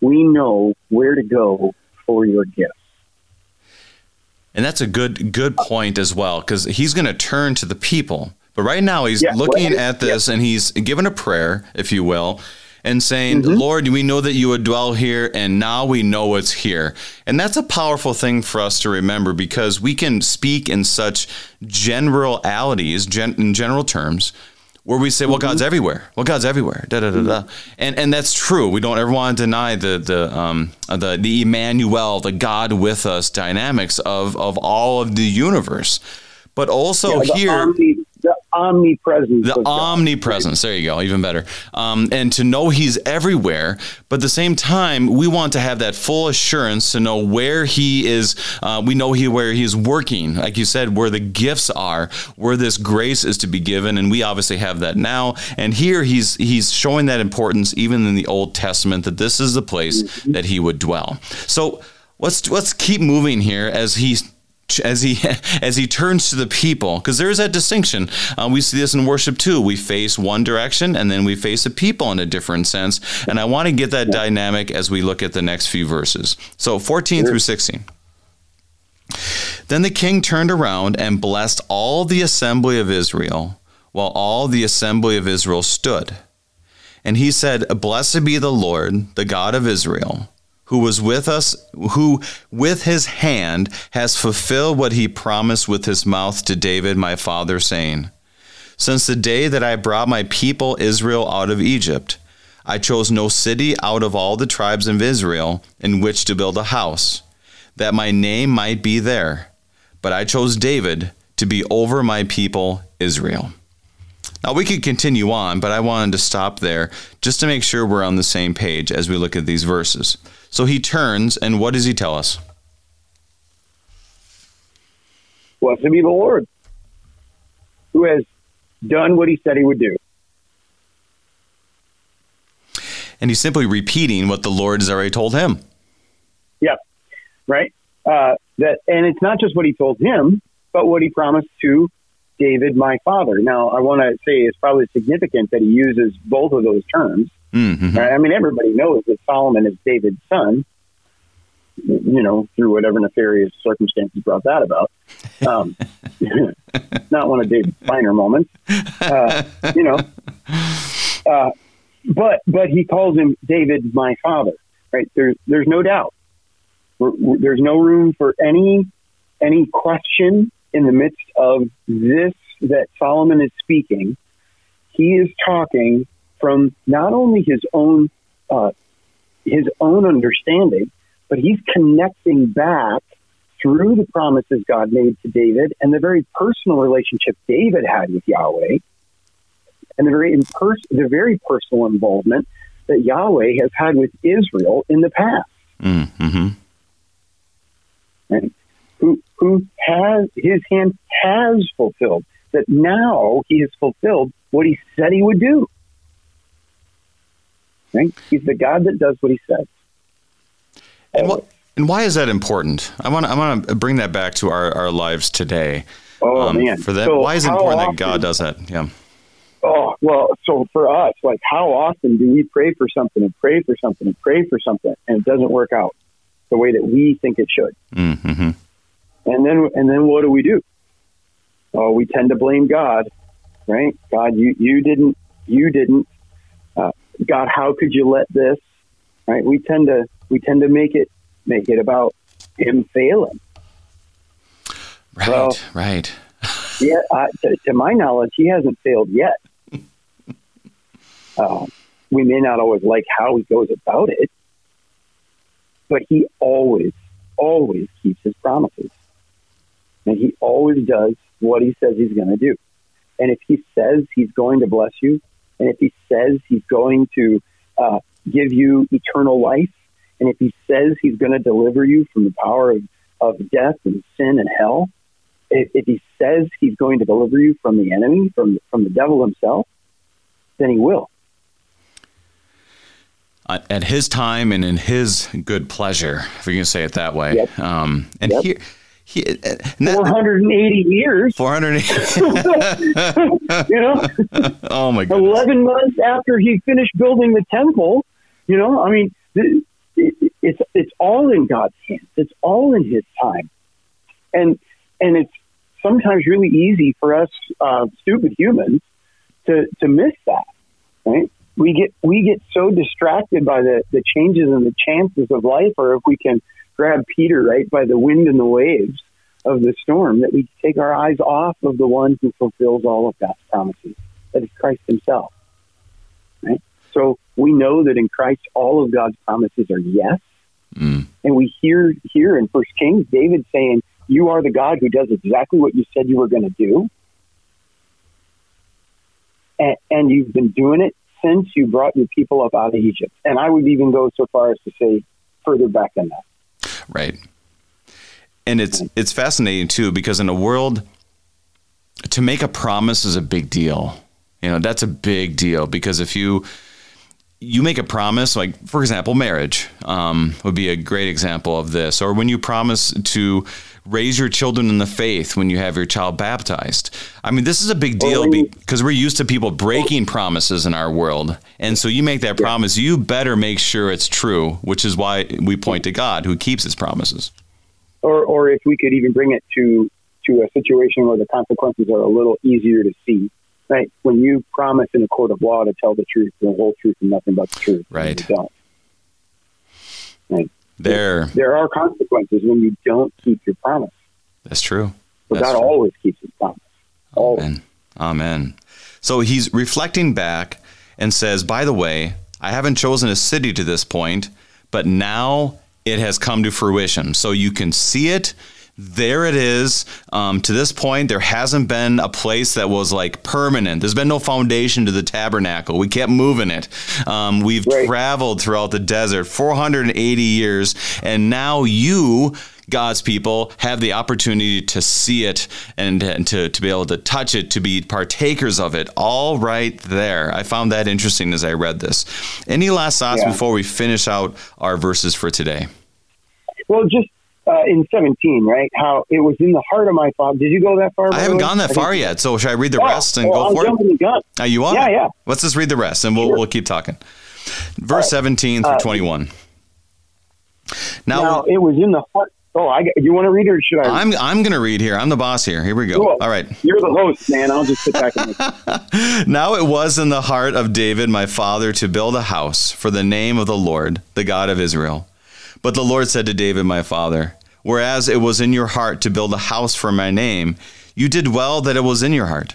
we know where to go for your gifts. And that's a good good point as well, because he's going to turn to the people. But right now he's yeah, looking well, at this yeah. and he's given a prayer, if you will, and saying, mm-hmm. Lord, we know that you would dwell here, and now we know it's here. And that's a powerful thing for us to remember because we can speak in such generalities, gen- in general terms, where we say, well, God's mm-hmm. everywhere. Well, God's everywhere. Da da da da. And and that's true. We don't ever want to deny the the um the the Emmanuel, the God with us dynamics of of all of the universe. But also yeah, here, omni, the omnipresence. The omnipresence. There you go. Even better. Um, and to know He's everywhere, but at the same time, we want to have that full assurance to know where He is. Uh, we know He where He is working, like you said, where the gifts are, where this grace is to be given, and we obviously have that now. And here He's He's showing that importance, even in the Old Testament, that this is the place mm-hmm. that He would dwell. So let's let's keep moving here as He as he [LAUGHS] as he turns to the people because there is that distinction. Uh, we see this in worship too. We face one direction and then we face a people in a different sense. And i want to get that dynamic as we look at the next few verses. So 14 through 16 then the king turned around and blessed all the assembly of israel while all the assembly of israel stood. And he said blessed be the lord the god of israel who was with us, who with his hand has fulfilled what he promised with his mouth to David my father, saying, Since the day that I brought my people Israel out of Egypt, I chose no city out of all the tribes of Israel in which to build a house, that my name might be there. But I chose David to be over my people Israel. Now, we could continue on, but I wanted to stop there just to make sure we're on the same page as we look at these verses. So he turns, and what does he tell us? Blessed be the Lord, who has done what he said he would do. And he's simply repeating what the Lord has already told him. Yep. Right. Uh, that, and it's not just what he told him, but what he promised to David, my father. Now, I want to say it's probably significant that he uses both of those terms. Mm-hmm. I mean, everybody knows that Solomon is David's son. You know, through whatever nefarious circumstances brought that about. Um, [LAUGHS] not one of David's finer moments. Uh, you know, uh, but but he calls him David, my father. Right? There's there's no doubt. We're, we're, there's no room for any any question in the midst of this that Solomon is speaking. He is talking from not only his own uh, his own understanding, but he's connecting back through the promises God made to David and the very personal relationship David had with Yahweh and the very, impers- the very personal involvement that Yahweh has had with Israel in the past. Mm-hmm. And who, who has, his hand has fulfilled, that now he has fulfilled what he said he would do. Right? He's the God that does what he says. And, what, and why is that important? I want to, I want to bring that back to our, our lives today. Oh um, man! For that, so why is it important often, that God does that? Yeah. Oh, well, so for us, like how often do we pray for something and pray for something and pray for something and it doesn't work out the way that we think it should? Mm-hmm. And then, and then what do we do? Oh, we tend to blame God, right? God, you, you didn't, you didn't. God, how could you let this? Right? We tend to, we tend to make it, make it about him failing. Right. Right. yeah. Uh, to, to my knowledge, he hasn't failed yet. Uh, [LAUGHS] we may not always like how he goes about it, but he always, always keeps his promises. And he always does what he says he's going to do. And if he says he's going to bless you, and if he says he's going to uh, give you eternal life, and if he says he's going to deliver you from the power of, of death and sin and hell, if, if he says he's going to deliver you from the enemy, from, from the devil himself, then he will at his time and in his good pleasure, if we can say it that way. Yep. Um, and yep. here. He, uh, that, 480 years. 480. [LAUGHS] [LAUGHS] you know? Oh, my God. 11 months after he finished building the temple, you know, I mean, it, it, it's, it's all in God's hands. It's all in his time. And, and it's sometimes really easy for us, uh, stupid humans to, to miss that, right? we get we get so distracted by the, the changes and the chances of life, or if we can grab Peter right by the wind and the waves of the storm, that we take our eyes off of the one who fulfills all of God's promises, that is Christ Himself. Right. So we know that in Christ all of God's promises are yes, mm. and we hear here in First Kings David saying, "You are the God who does exactly what you said you were going to do." And, and you've been doing it since you brought your people up out of Egypt. And I would even go so far as to say further back than that. Right. And it's it's fascinating too because in a world to make a promise is a big deal. You know, that's a big deal because if you you make a promise, like for example, marriage um, would be a great example of this, or when you promise to raise your children in the faith when you have your child baptized. I mean, this is a big deal because we're used to people breaking promises in our world. And so you make that promise, you better make sure it's true, which is why we point to God who keeps his promises. Or, or if we could even bring it to, to a situation where the consequences are a little easier to see. Right. When you promise in a court of law to tell the truth, the whole truth, and nothing but the truth. Right. You don't. Right. There, there are consequences when you don't keep your promise. That's true. But That's God true. always keeps his promise. Always. Amen. Amen. So he's reflecting back and says, by the way, I haven't chosen a city to this point, but now it has come to fruition. So you can see it. There it is. Um, to this point, there hasn't been a place that was like permanent. There's been no foundation to the tabernacle. We kept moving it. Um, we've right. traveled throughout the desert 480 years, and now you God's people have the opportunity to see it and, and to, to be able to touch it, to be partakers of it, all right there. I found that interesting as I read this. Any last thoughts yeah. before we finish out our verses for today? Well, just uh, in 17, right? How it was in the heart of my father. Did you go that far? I haven't gone that far yet. So should I read the oh, rest and well, go I'm for it? Uh, you want? Yeah, yeah. Let's just read the rest and we'll, sure. we'll keep talking. Verse right. 17 through uh, 21. Now, now, it was in the heart. Oh, I, you want to read or should I? I'm I'm going to read here. I'm the boss here. Here we go. Cool. All right. You're the host, man. I'll just sit back and [LAUGHS] Now it was in the heart of David, my father, to build a house for the name of the Lord, the God of Israel. But the Lord said to David, my father, Whereas it was in your heart to build a house for my name, you did well that it was in your heart.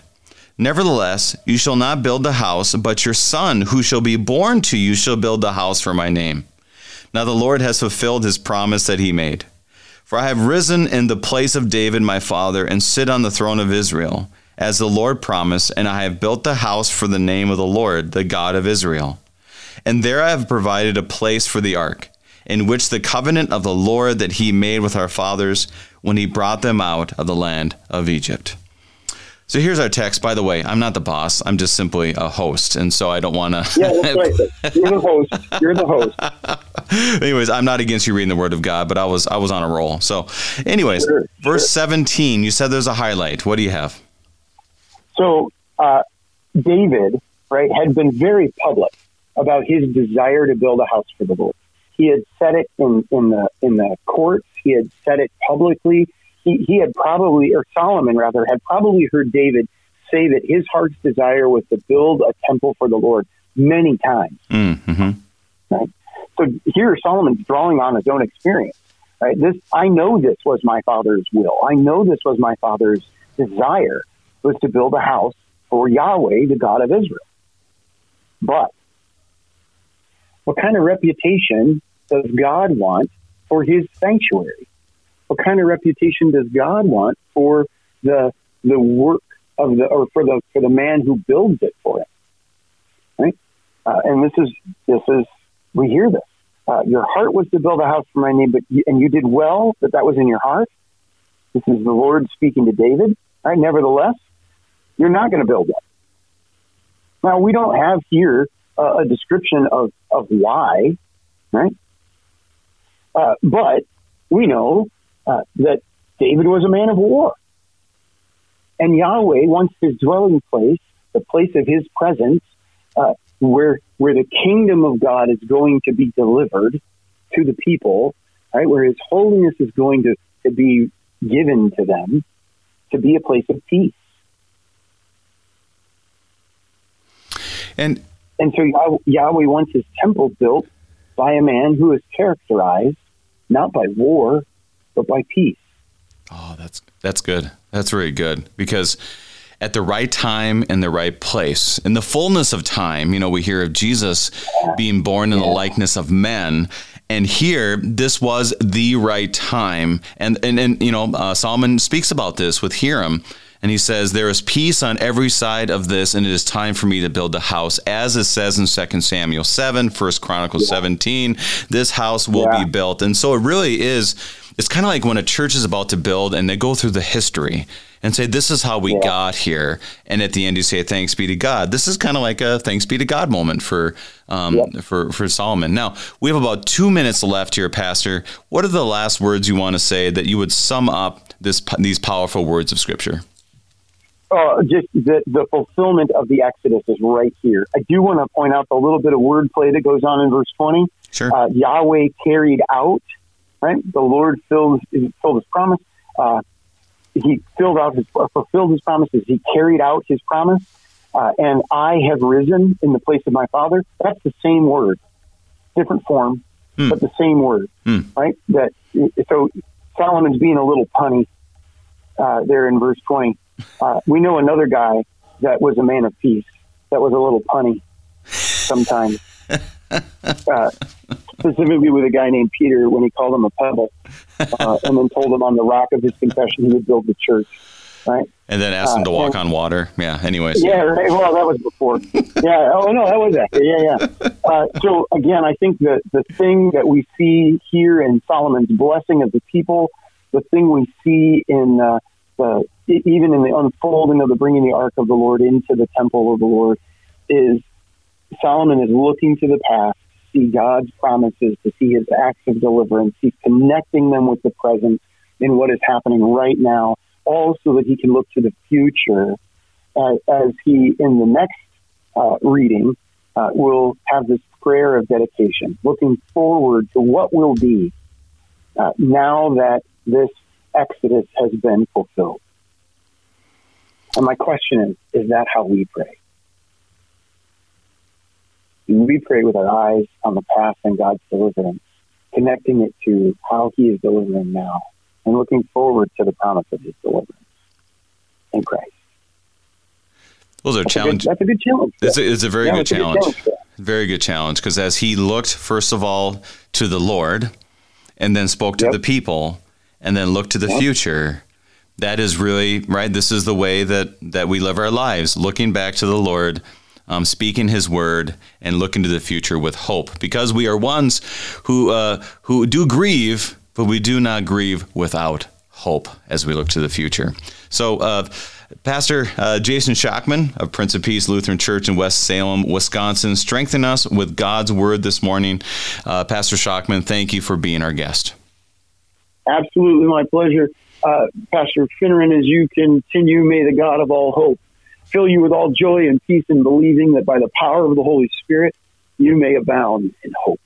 Nevertheless, you shall not build the house, but your son, who shall be born to you, shall build the house for my name. Now the Lord has fulfilled his promise that he made. For I have risen in the place of David my father, and sit on the throne of Israel, as the Lord promised, and I have built the house for the name of the Lord, the God of Israel. And there I have provided a place for the ark in which the covenant of the Lord that he made with our fathers when he brought them out of the land of Egypt. So here's our text. By the way, I'm not the boss. I'm just simply a host, and so I don't want to. [LAUGHS] Yeah, that's right. You're the host. You're the host. [LAUGHS] anyways, I'm not against you reading the Word of God, but I was I was on a roll. So, anyways, sure, verse sure. 17. You said there's a highlight. What do you have? So, uh, David, right, had been very public about his desire to build a house for the Lord. He had said it in, in the in the courts. He had said it publicly. He, he had probably, or Solomon rather, had probably heard David say that his heart's desire was to build a temple for the Lord many times. Mm-hmm. Right. So here Solomon's drawing on his own experience. Right. This I know this was my father's will. I know this was my father's desire was to build a house for Yahweh, the God of Israel. But what kind of reputation does God want for his sanctuary? What kind of reputation does God want for the the work of the or for the for the man who builds it for him? Right? Uh, and this is this is we hear this. Uh, your heart was to build a house for my name, but you, and you did well that that was in your heart. This is the Lord speaking to David. Right? Nevertheless, you're not going to build it. Now we don't have here uh, a description of of why, right? Uh, but we know uh, that David was a man of war. And Yahweh wants his dwelling place, the place of his presence, uh, where, where the kingdom of God is going to be delivered to the people, right? Where his holiness is going to, to be given to them to be a place of peace. And and so Yahweh wants his temple built by a man who is characterized not by war, but by peace. Oh, that's that's good. That's really good because at the right time in the right place, in the fullness of time, you know, we hear of Jesus yeah. being born in yeah. the likeness of men. And here, this was the right time. And, and, and you know, uh, Solomon speaks about this with Hiram and he says, There is peace on every side of this, and it is time for me to build a house. As it says in 2 Samuel 7, 1 Chronicles yeah. 17, this house will yeah. be built. And so it really is, it's kind of like when a church is about to build and they go through the history and say, This is how we yeah. got here. And at the end, you say, Thanks be to God. This is kind of like a thanks be to God moment for, um, for, for Solomon. Now, we have about two minutes left here, Pastor. What are the last words you want to say that you would sum up this, these powerful words of Scripture? Uh, just the, the fulfillment of the Exodus is right here. I do want to point out the little bit of wordplay that goes on in verse 20. Sure. Uh, Yahweh carried out, right? The Lord filled, filled his promise. Uh, he filled out his, fulfilled his promises. He carried out his promise. Uh, and I have risen in the place of my father. That's the same word, different form, hmm. but the same word, hmm. right? That so Solomon's being a little punny uh, there in verse 20. Uh, we know another guy that was a man of peace that was a little punny sometimes. [LAUGHS] uh, specifically with a guy named Peter when he called him a pebble, uh, and then told him on the rock of his confession he would build the church. Right. And then asked him to walk and, on water. Yeah. Anyways. Yeah. Right. Well, that was before. [LAUGHS] yeah. Oh no, that was after. Yeah. Yeah. Uh, so again, I think that the thing that we see here in Solomon's blessing of the people, the thing we see in uh, the even in the unfolding of the bringing the ark of the Lord into the temple of the Lord, is Solomon is looking to the past, see God's promises, to see His acts of deliverance. He's connecting them with the present in what is happening right now all so that he can look to the future uh, as he, in the next uh, reading, uh, will have this prayer of dedication, looking forward to what will be uh, now that this exodus has been fulfilled. And my question is, is that how we pray? Do we pray with our eyes on the past and God's deliverance, connecting it to how he is delivering now? and looking forward to the promise of his deliverance in Christ. Those are challenges. That's a good challenge. It's a, it's a very yeah, good challenge. Good challenge very good challenge because as he looked first of all to the Lord, and then spoke to yep. the people, and then looked to the yep. future. That is really right. This is the way that that we live our lives, looking back to the Lord, um, speaking His word, and looking to the future with hope. Because we are ones who uh, who do grieve but we do not grieve without hope as we look to the future. So, uh, Pastor uh, Jason Shockman of Prince of Peace Lutheran Church in West Salem, Wisconsin, strengthen us with God's word this morning. Uh, Pastor Shockman, thank you for being our guest. Absolutely, my pleasure. Uh, Pastor Finnern, as you continue, may the God of all hope fill you with all joy and peace in believing that by the power of the Holy Spirit, you may abound in hope.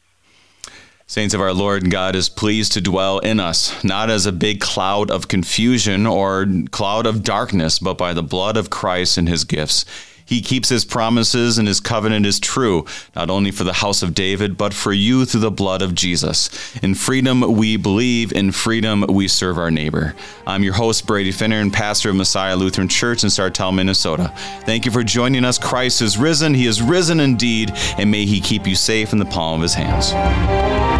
Saints of our Lord, God is pleased to dwell in us, not as a big cloud of confusion or cloud of darkness, but by the blood of Christ and his gifts. He keeps his promises and his covenant is true, not only for the house of David, but for you through the blood of Jesus. In freedom we believe, in freedom we serve our neighbor. I'm your host, Brady Finnern, and pastor of Messiah Lutheran Church in Sartell, Minnesota. Thank you for joining us. Christ is risen. He is risen indeed, and may he keep you safe in the palm of his hands.